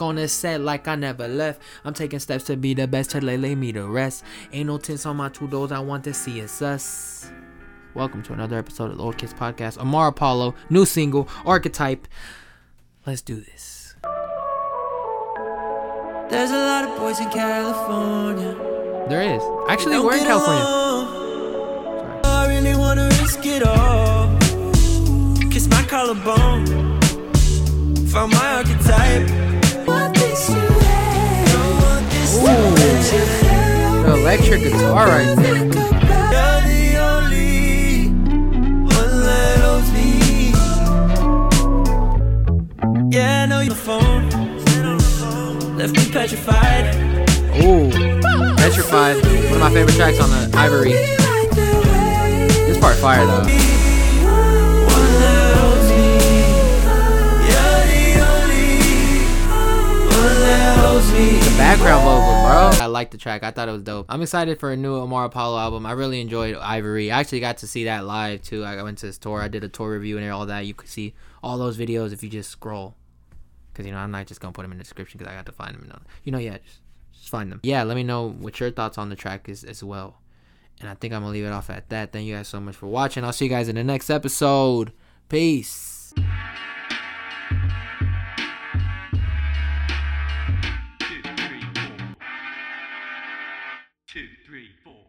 on this set like I never left. I'm taking steps to be the best to lay, lay me to rest. Ain't no tints on my two doors, I want to see it's us. Welcome to another episode of the Old Kids Podcast. Omar Apollo, new single, Archetype. Let's do this. There's a lot of boys in California. There is. Actually, Don't we're in California. I really wanna risk it all. Kiss my collarbone. Found my archetype. Electric guitar right there. You're the only one that owns me. Yeah, I know your phone. Left me petrified. Ooh, Petrified. One of my favorite tracks on the Ivory. This part fire though. The background vocal, bro. I like the track. I thought it was dope. I'm excited for a new Omar Apollo album. I really enjoyed Ivory. I actually got to see that live too. I went to his tour. I did a tour review and all that. You could see all those videos if you just scroll. Cause you know I'm not just gonna put them in the description because I got to find them. You know, you know, yeah, just, just find them. Yeah, let me know what your thoughts on the track is as well. And I think I'm gonna leave it off at that. Thank you guys so much for watching. I'll see you guys in the next episode. Peace. two, three, four.